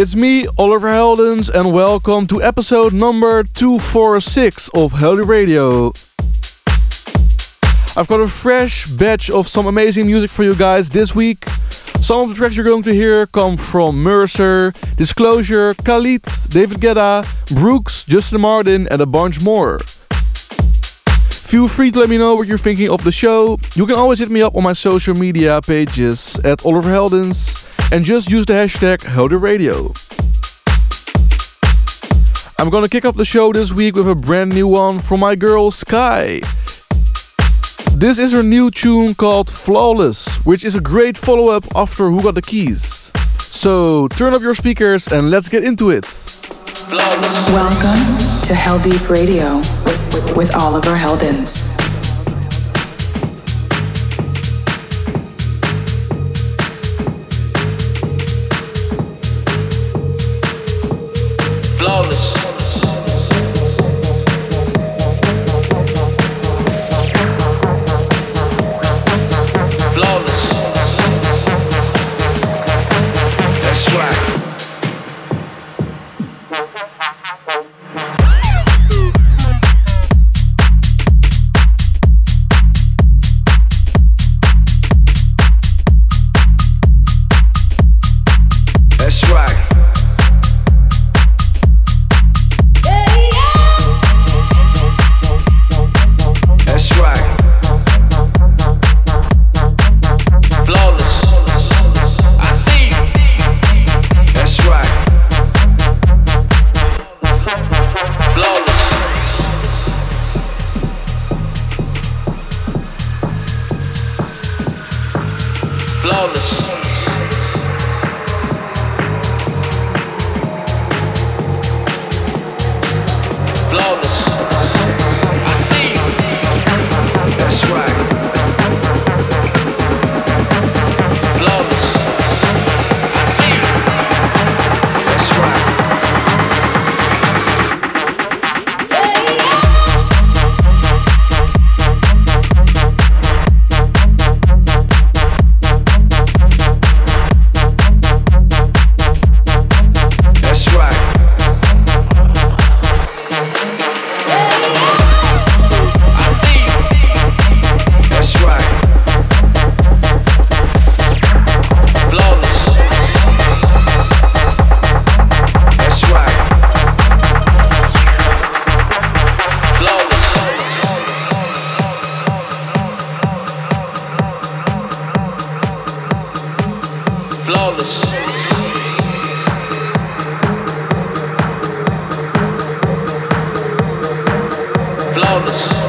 It's me, Oliver Heldens, and welcome to episode number 246 of Heldeep Radio. I've got a fresh batch of some amazing music for you guys this week. Some of the tracks you're going to hear come from Mercer, Disclosure, Khalid, David Guetta, Brooks, Justin Martin, and a bunch more. Feel free to let me know what you're thinking of the show. You can always hit me up on my social media pages at Oliver Heldens and just use the hashtag HeldeepRadio. I'm gonna kick off the show this week with a brand new one from my girl Sky. This is her new tune called Flawless, which is a great follow up after Who Got the Keys. So turn up your speakers and let's get into it. Welcome to Heldeep Radio with Oliver Heldens. Flawless.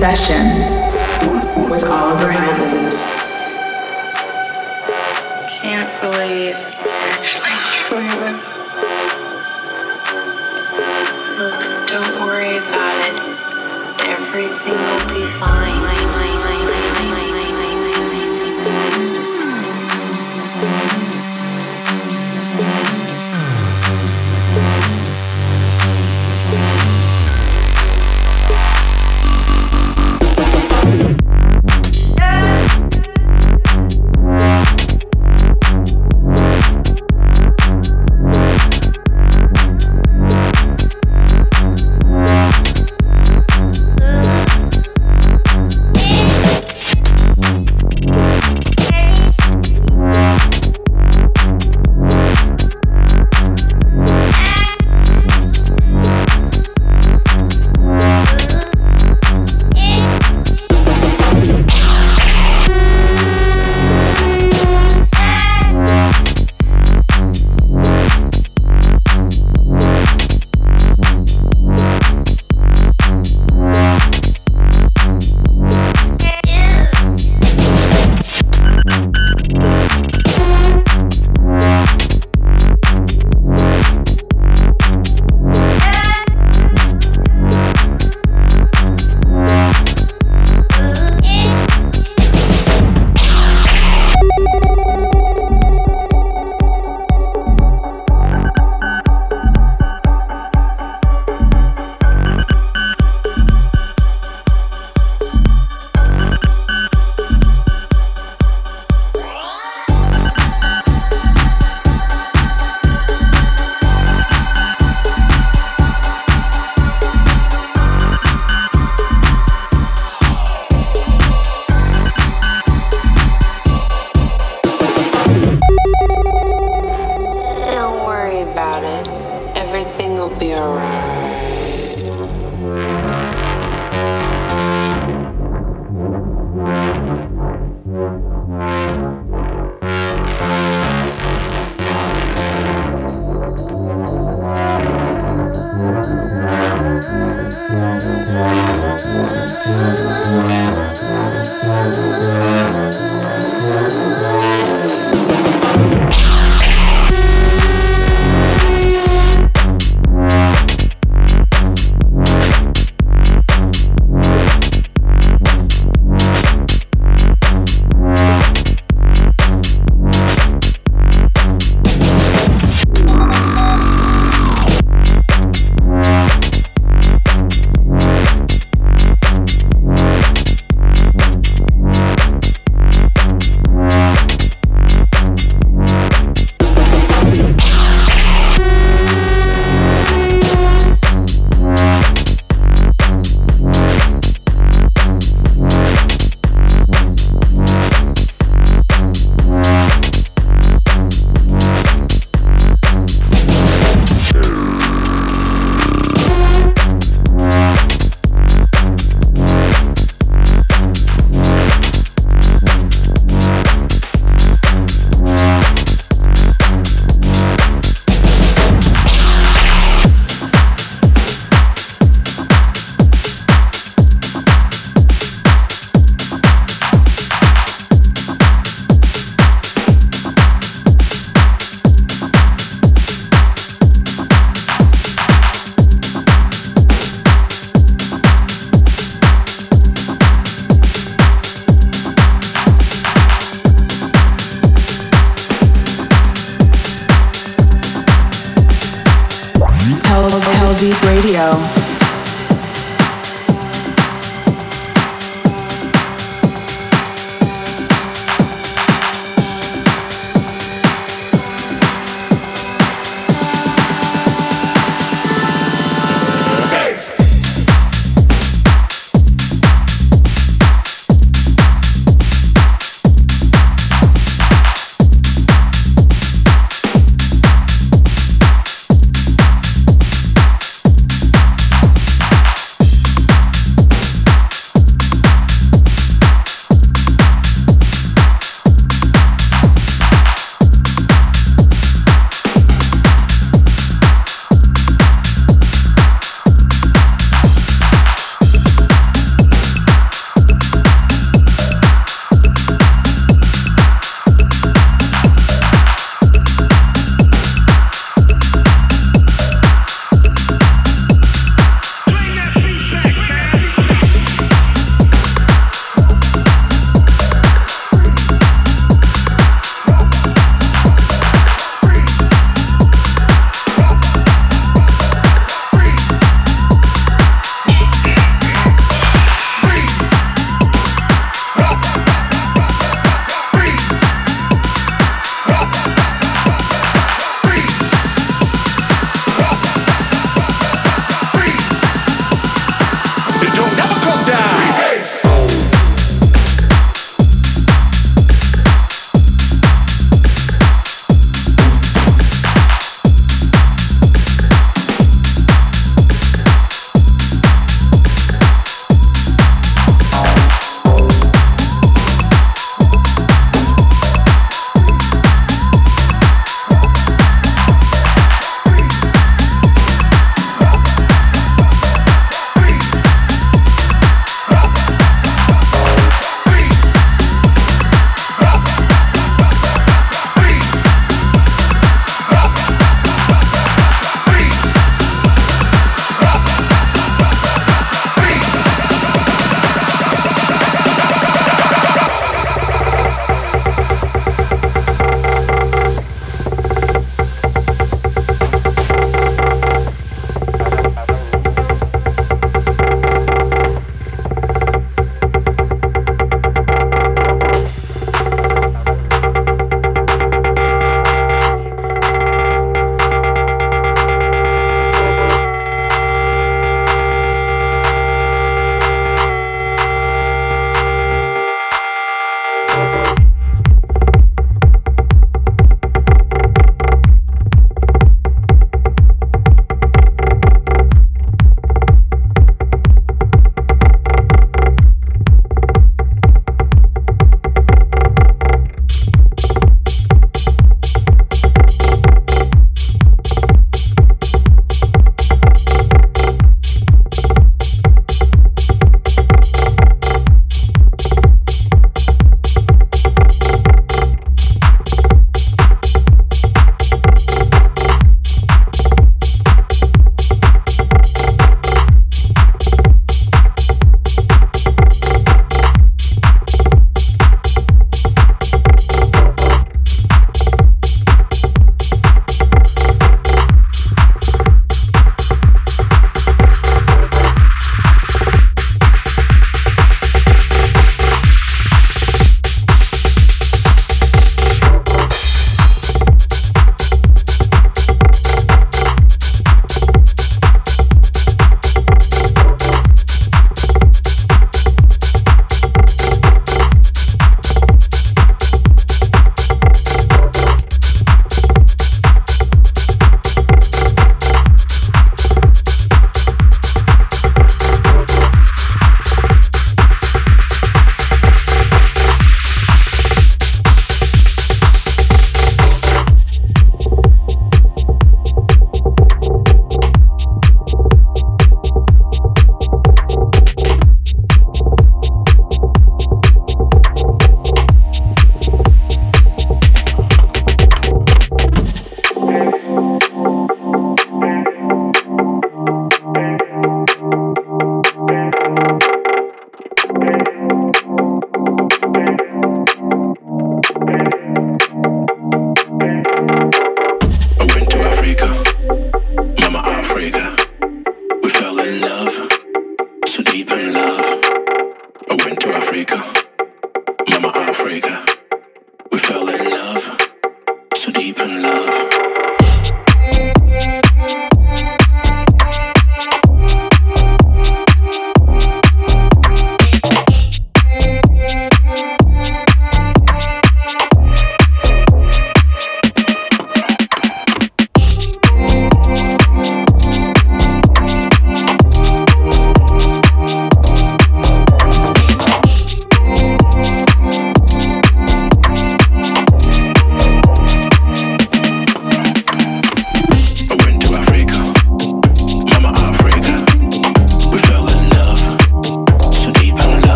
Session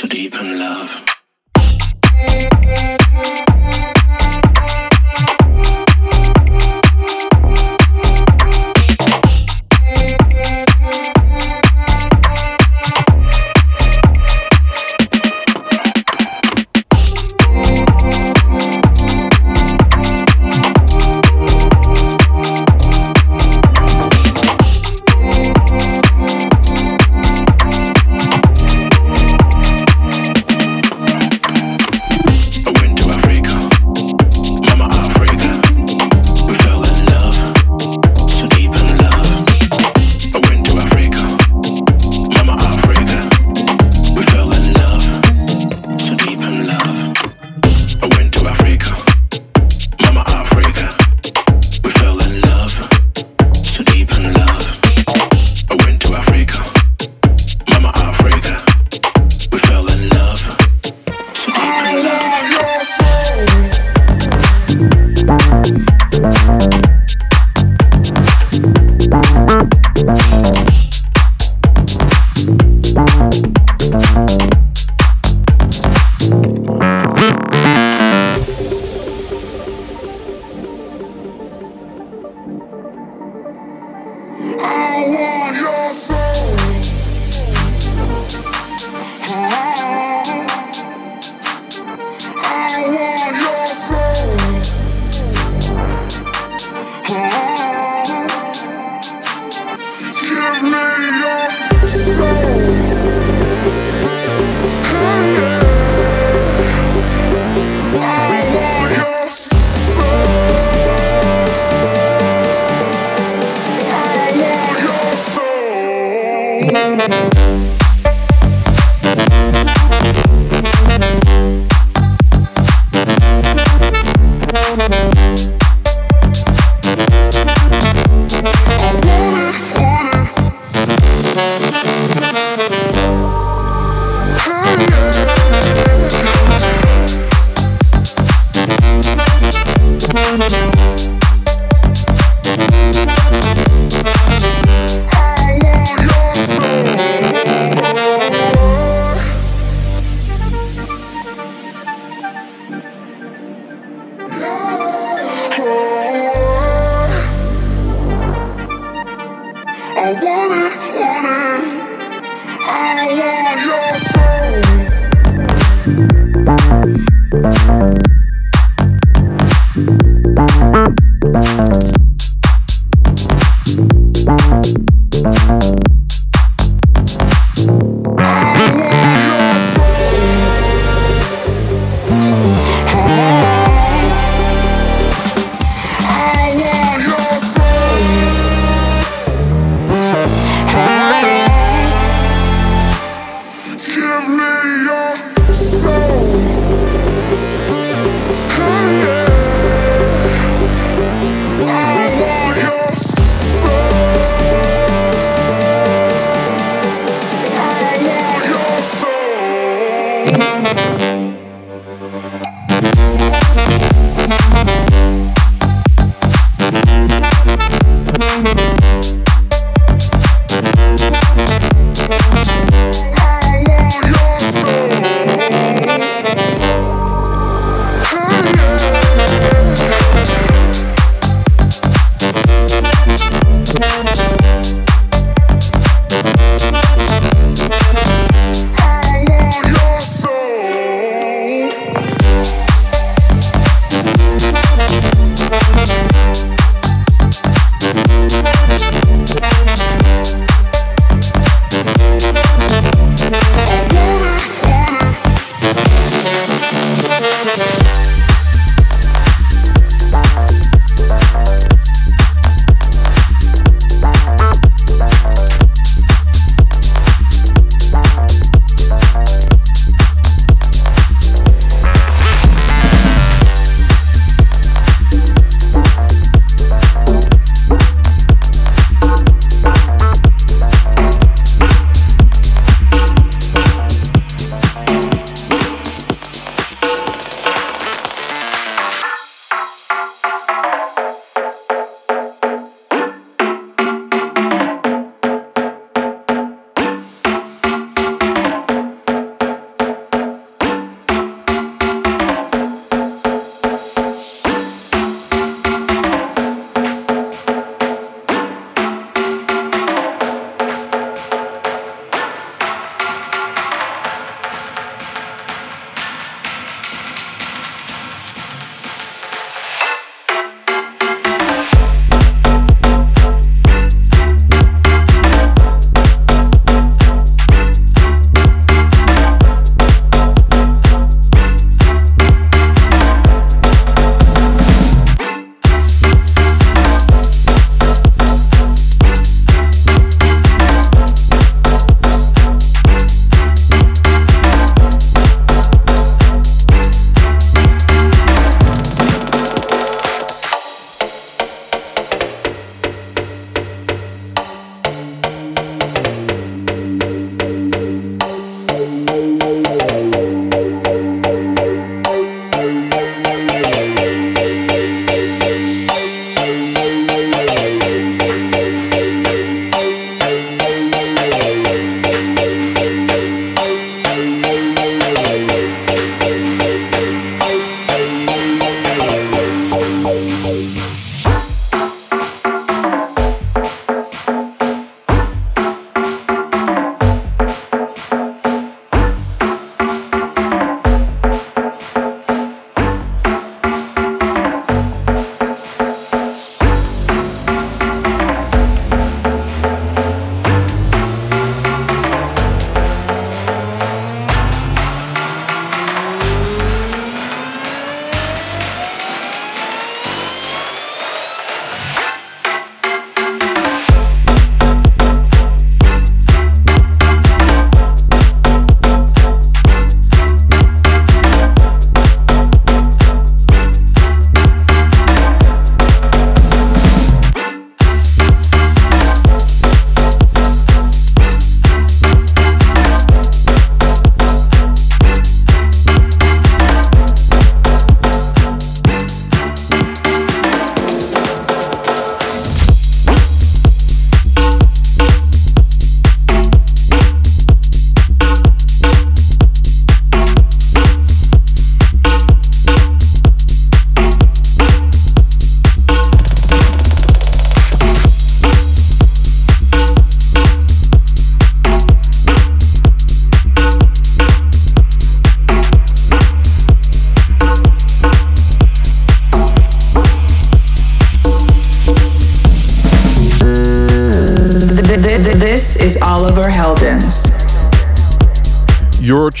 so deep in love.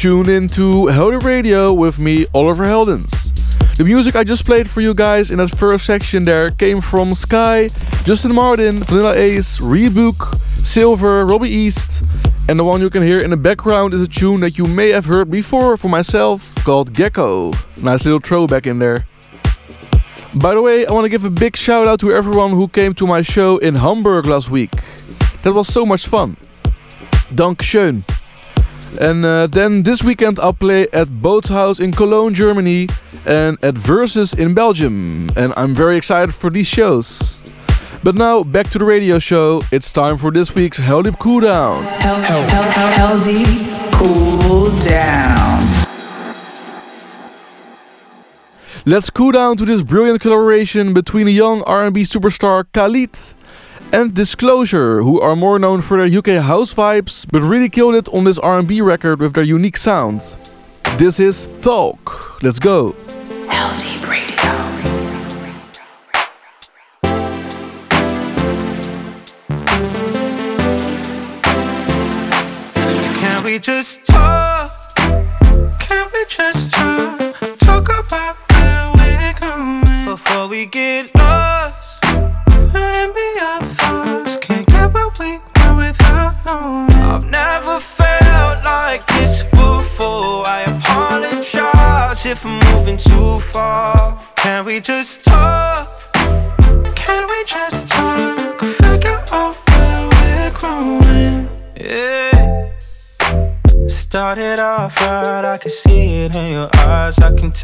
Tuned into Heldeep Radio with me, Oliver Heldens. The music I just played for you guys in that first section there came from Sky, Justin Martin, Vanilla Ace, Rebook, Silver, Robbie East, and the one you can hear in the background is a tune that you may have heard before for myself called Gecko. Nice little throwback in there. By the way, I want to give a big shout out to everyone who came to my show in Hamburg last week. That was so much fun. Dank Dankeschön. And uh, then this weekend I'll play at Bootshaus in Cologne, Germany, and at Versuz in Belgium. And I'm very excited for these shows. But now back to the radio show. It's time for this week's Heldeep Cool Down. Deep, cool down. Let's cool down to this brilliant collaboration between a young R&B superstar Khalid and Disclosure, who are more known for their UK house vibes, but really killed it on this R&B record with their unique sound. This is Talk. Let's go. Heldeep radio. Can we just talk? Can we just talk? Talk about where we're going before we get lost.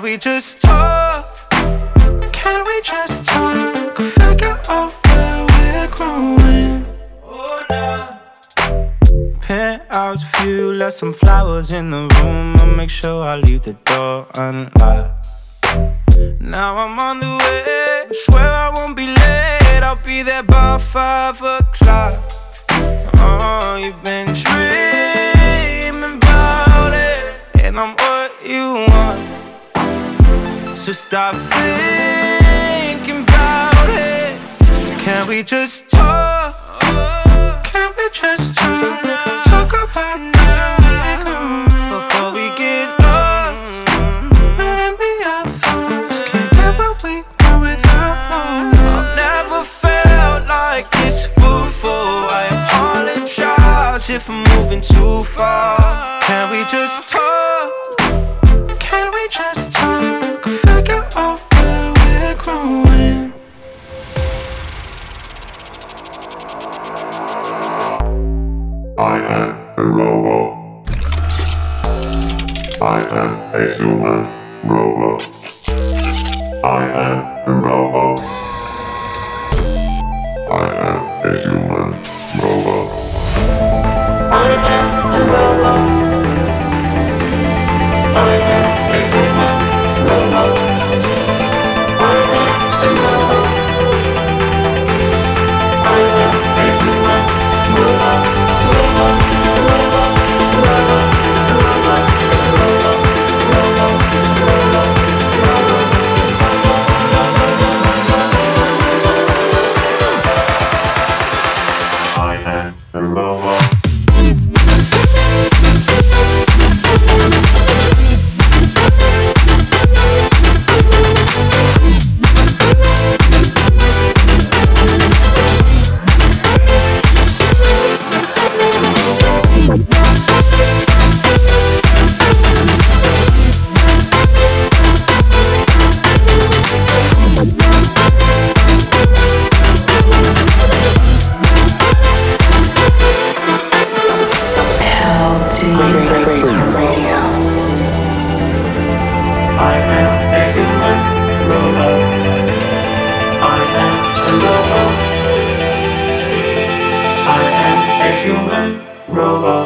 Can we just talk? Can we just talk? Figure out where we're growing. Oh, nah. Penthouse view, left some flowers in the room. I'll make sure I leave the door unlocked. Now I'm on the way. Swear I won't be late. I'll be there by five o'clock. Oh, you've been dreaming about it, and I'm what you want. So stop thinking about it. Can we just talk? Can we just talk? Talk about where human robot.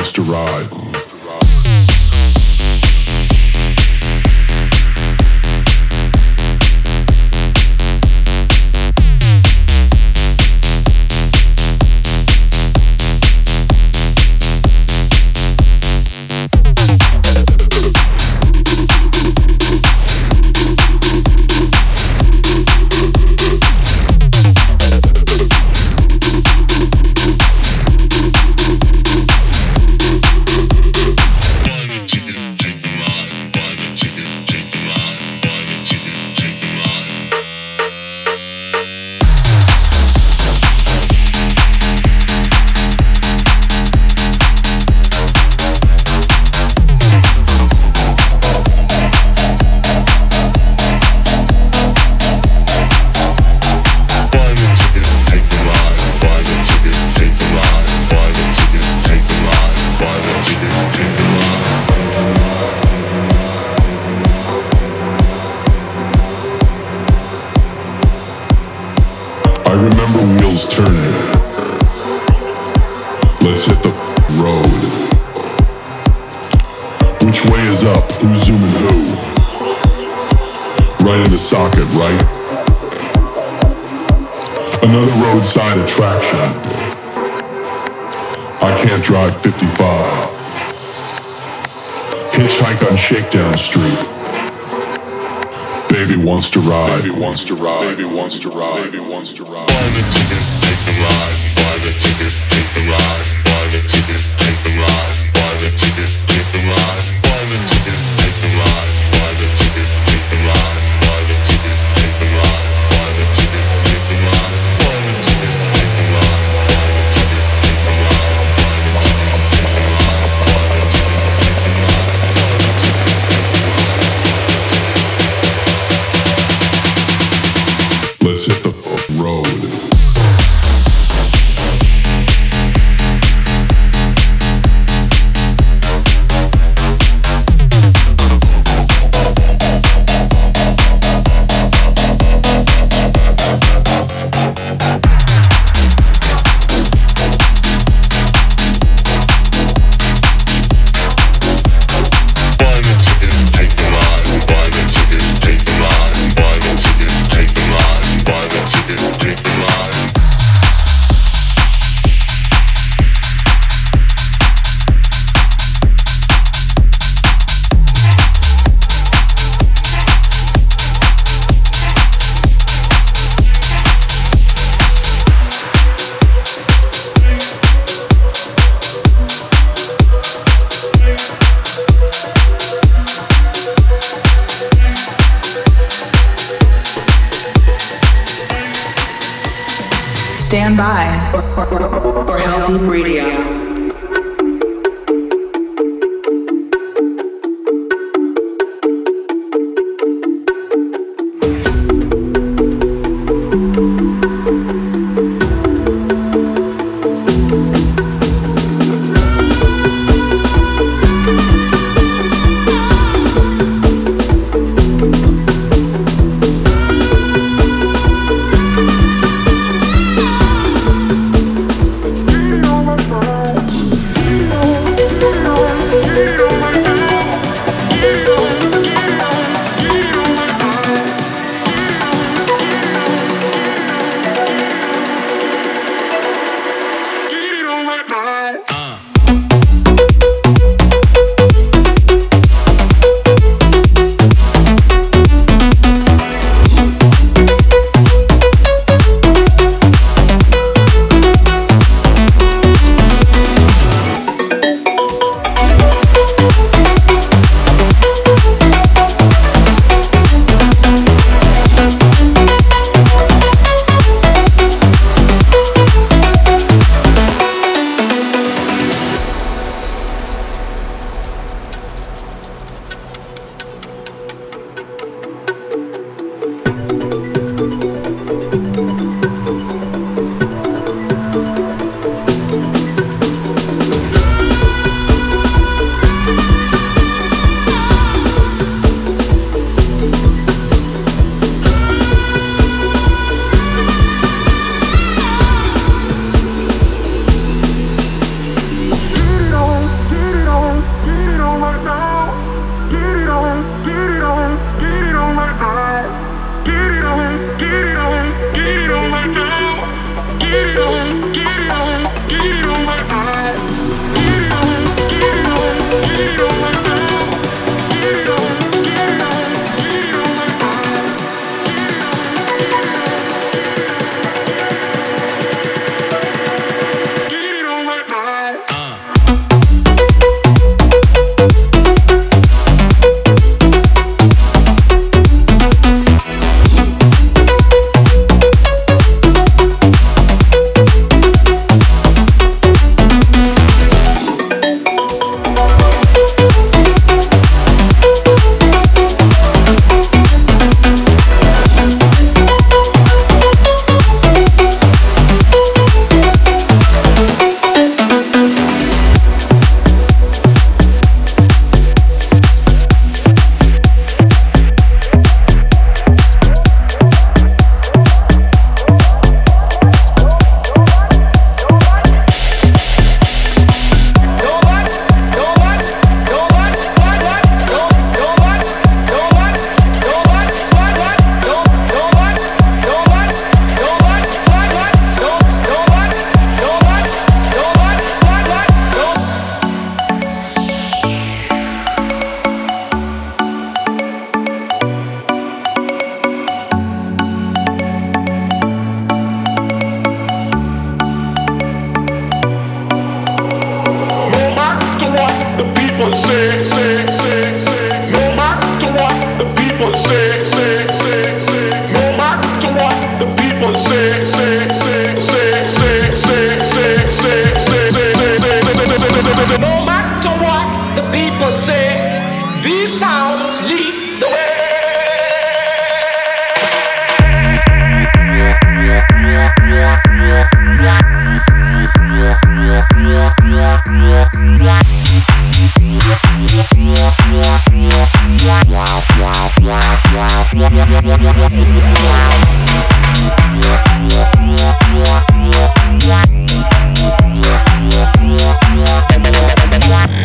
wants to ride.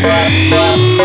Bye. Bye. Bye.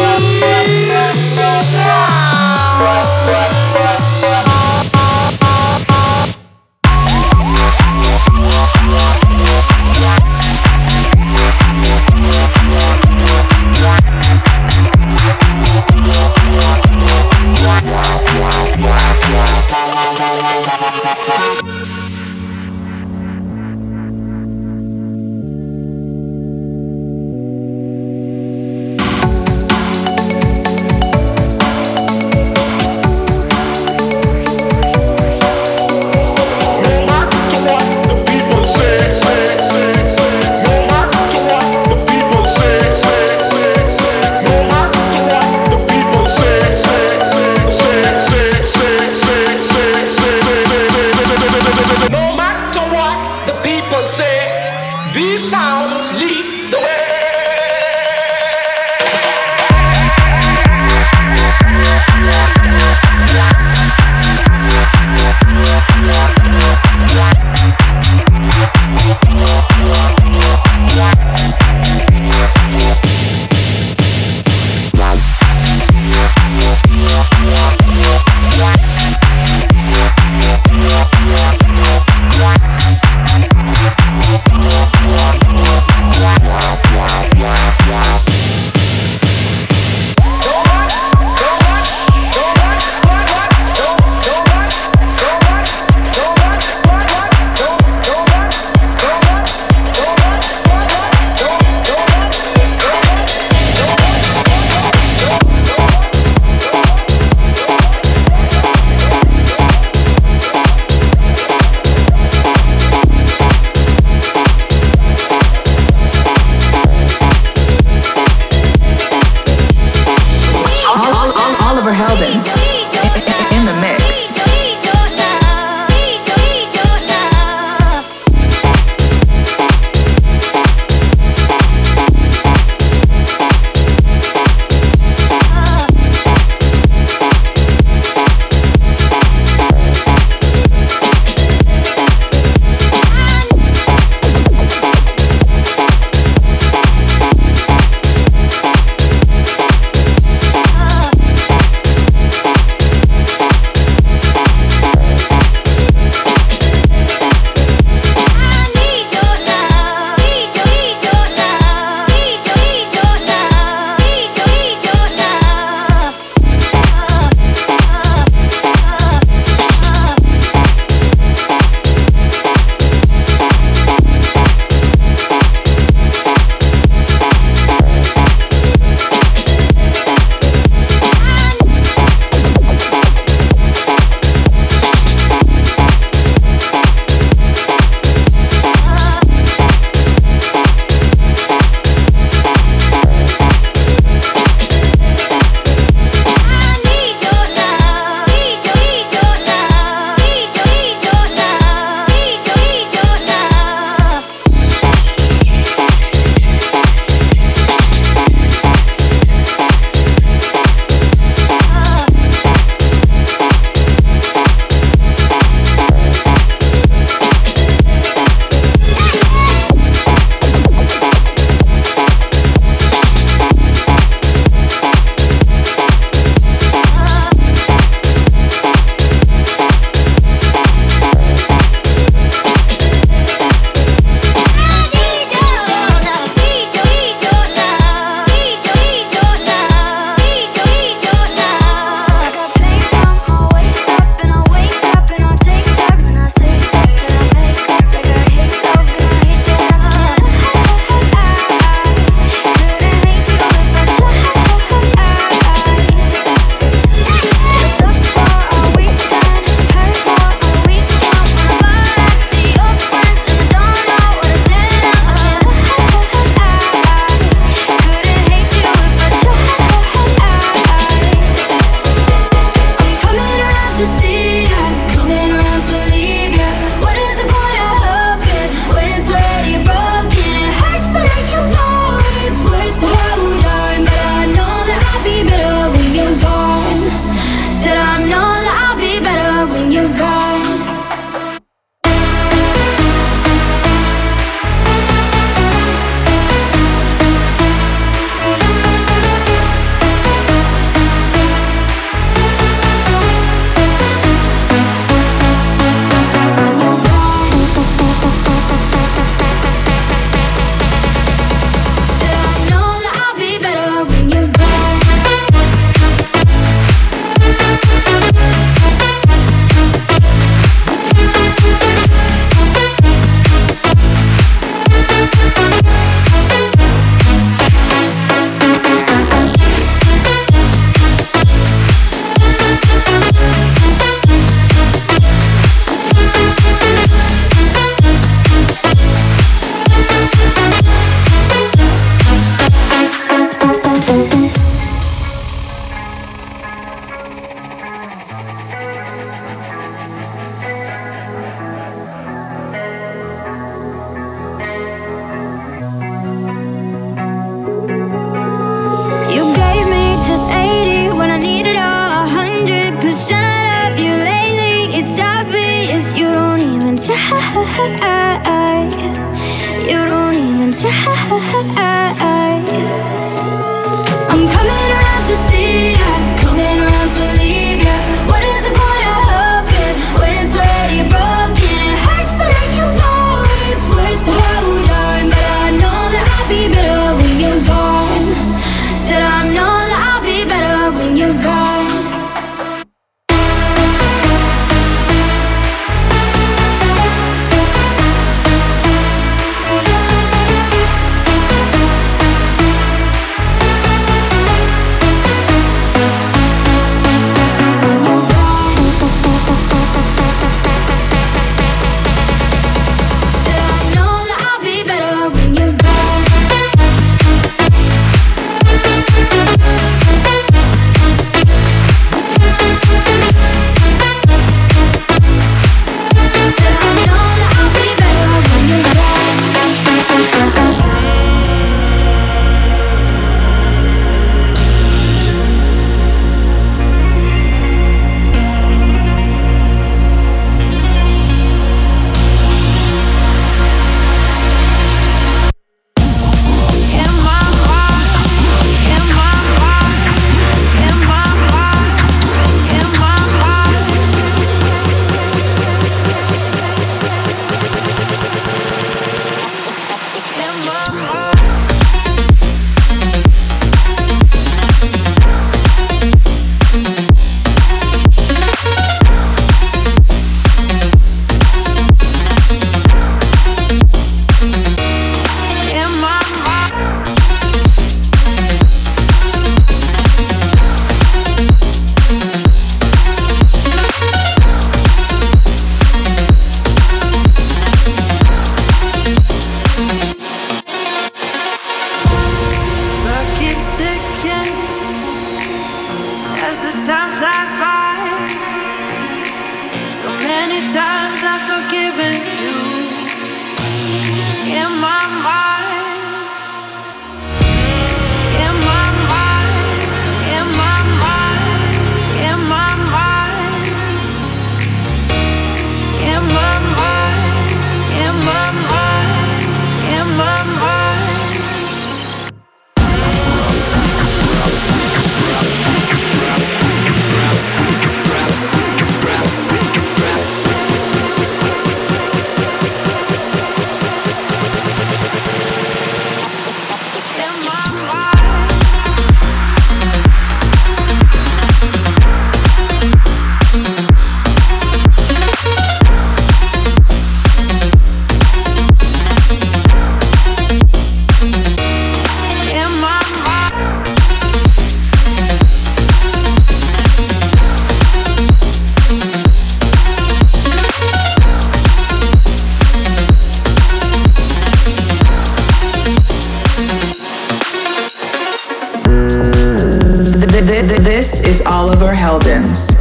This is Oliver Heldens.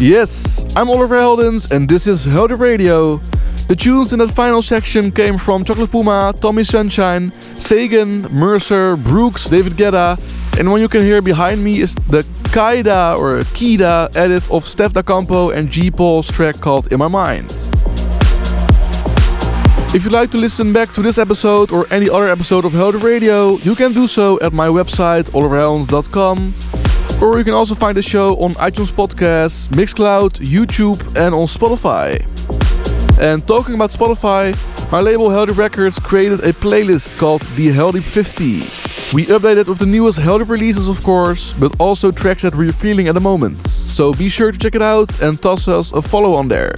Yes, I'm Oliver Heldens and this is Heldeep Radio. The tunes in that final section came from Chocolate Puma, Tommy Sunshine, Sagan, Mercer, Brooks, David Guetta, and one you can hear behind me is the Kaida or Kida edit of Steff Da Campo and G Paul's track called In My Mind. If you'd like to listen back to this episode or any other episode of Heldeep Radio, you can do so at my website oliverheldens.com. Or you can also find the show on iTunes Podcasts, Mixcloud, YouTube, and on Spotify. And talking about Spotify, my label Heldeep Records created a playlist called The Heldeep 50. We updated with the newest Healthy releases, of course, but also tracks that we're feeling at the moment. So be sure to check it out and toss us a follow on there.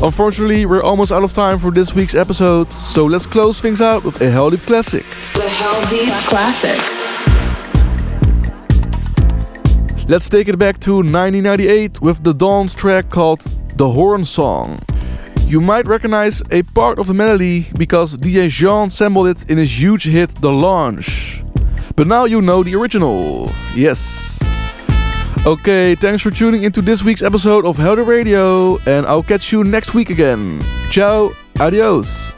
Unfortunately, we're almost out of time for this week's episode, so let's close things out with a Heldeep classic. The Heldeep Classic. Let's take it back to 1998 with the Dons track called The Horn Song. You might recognize a part of the melody because DJ Jean sampled it in his huge hit The Launch. But now you know the original. Yes. Okay, thanks for tuning into this week's episode of Heldeep Radio, and I'll catch you next week again. Ciao, adios.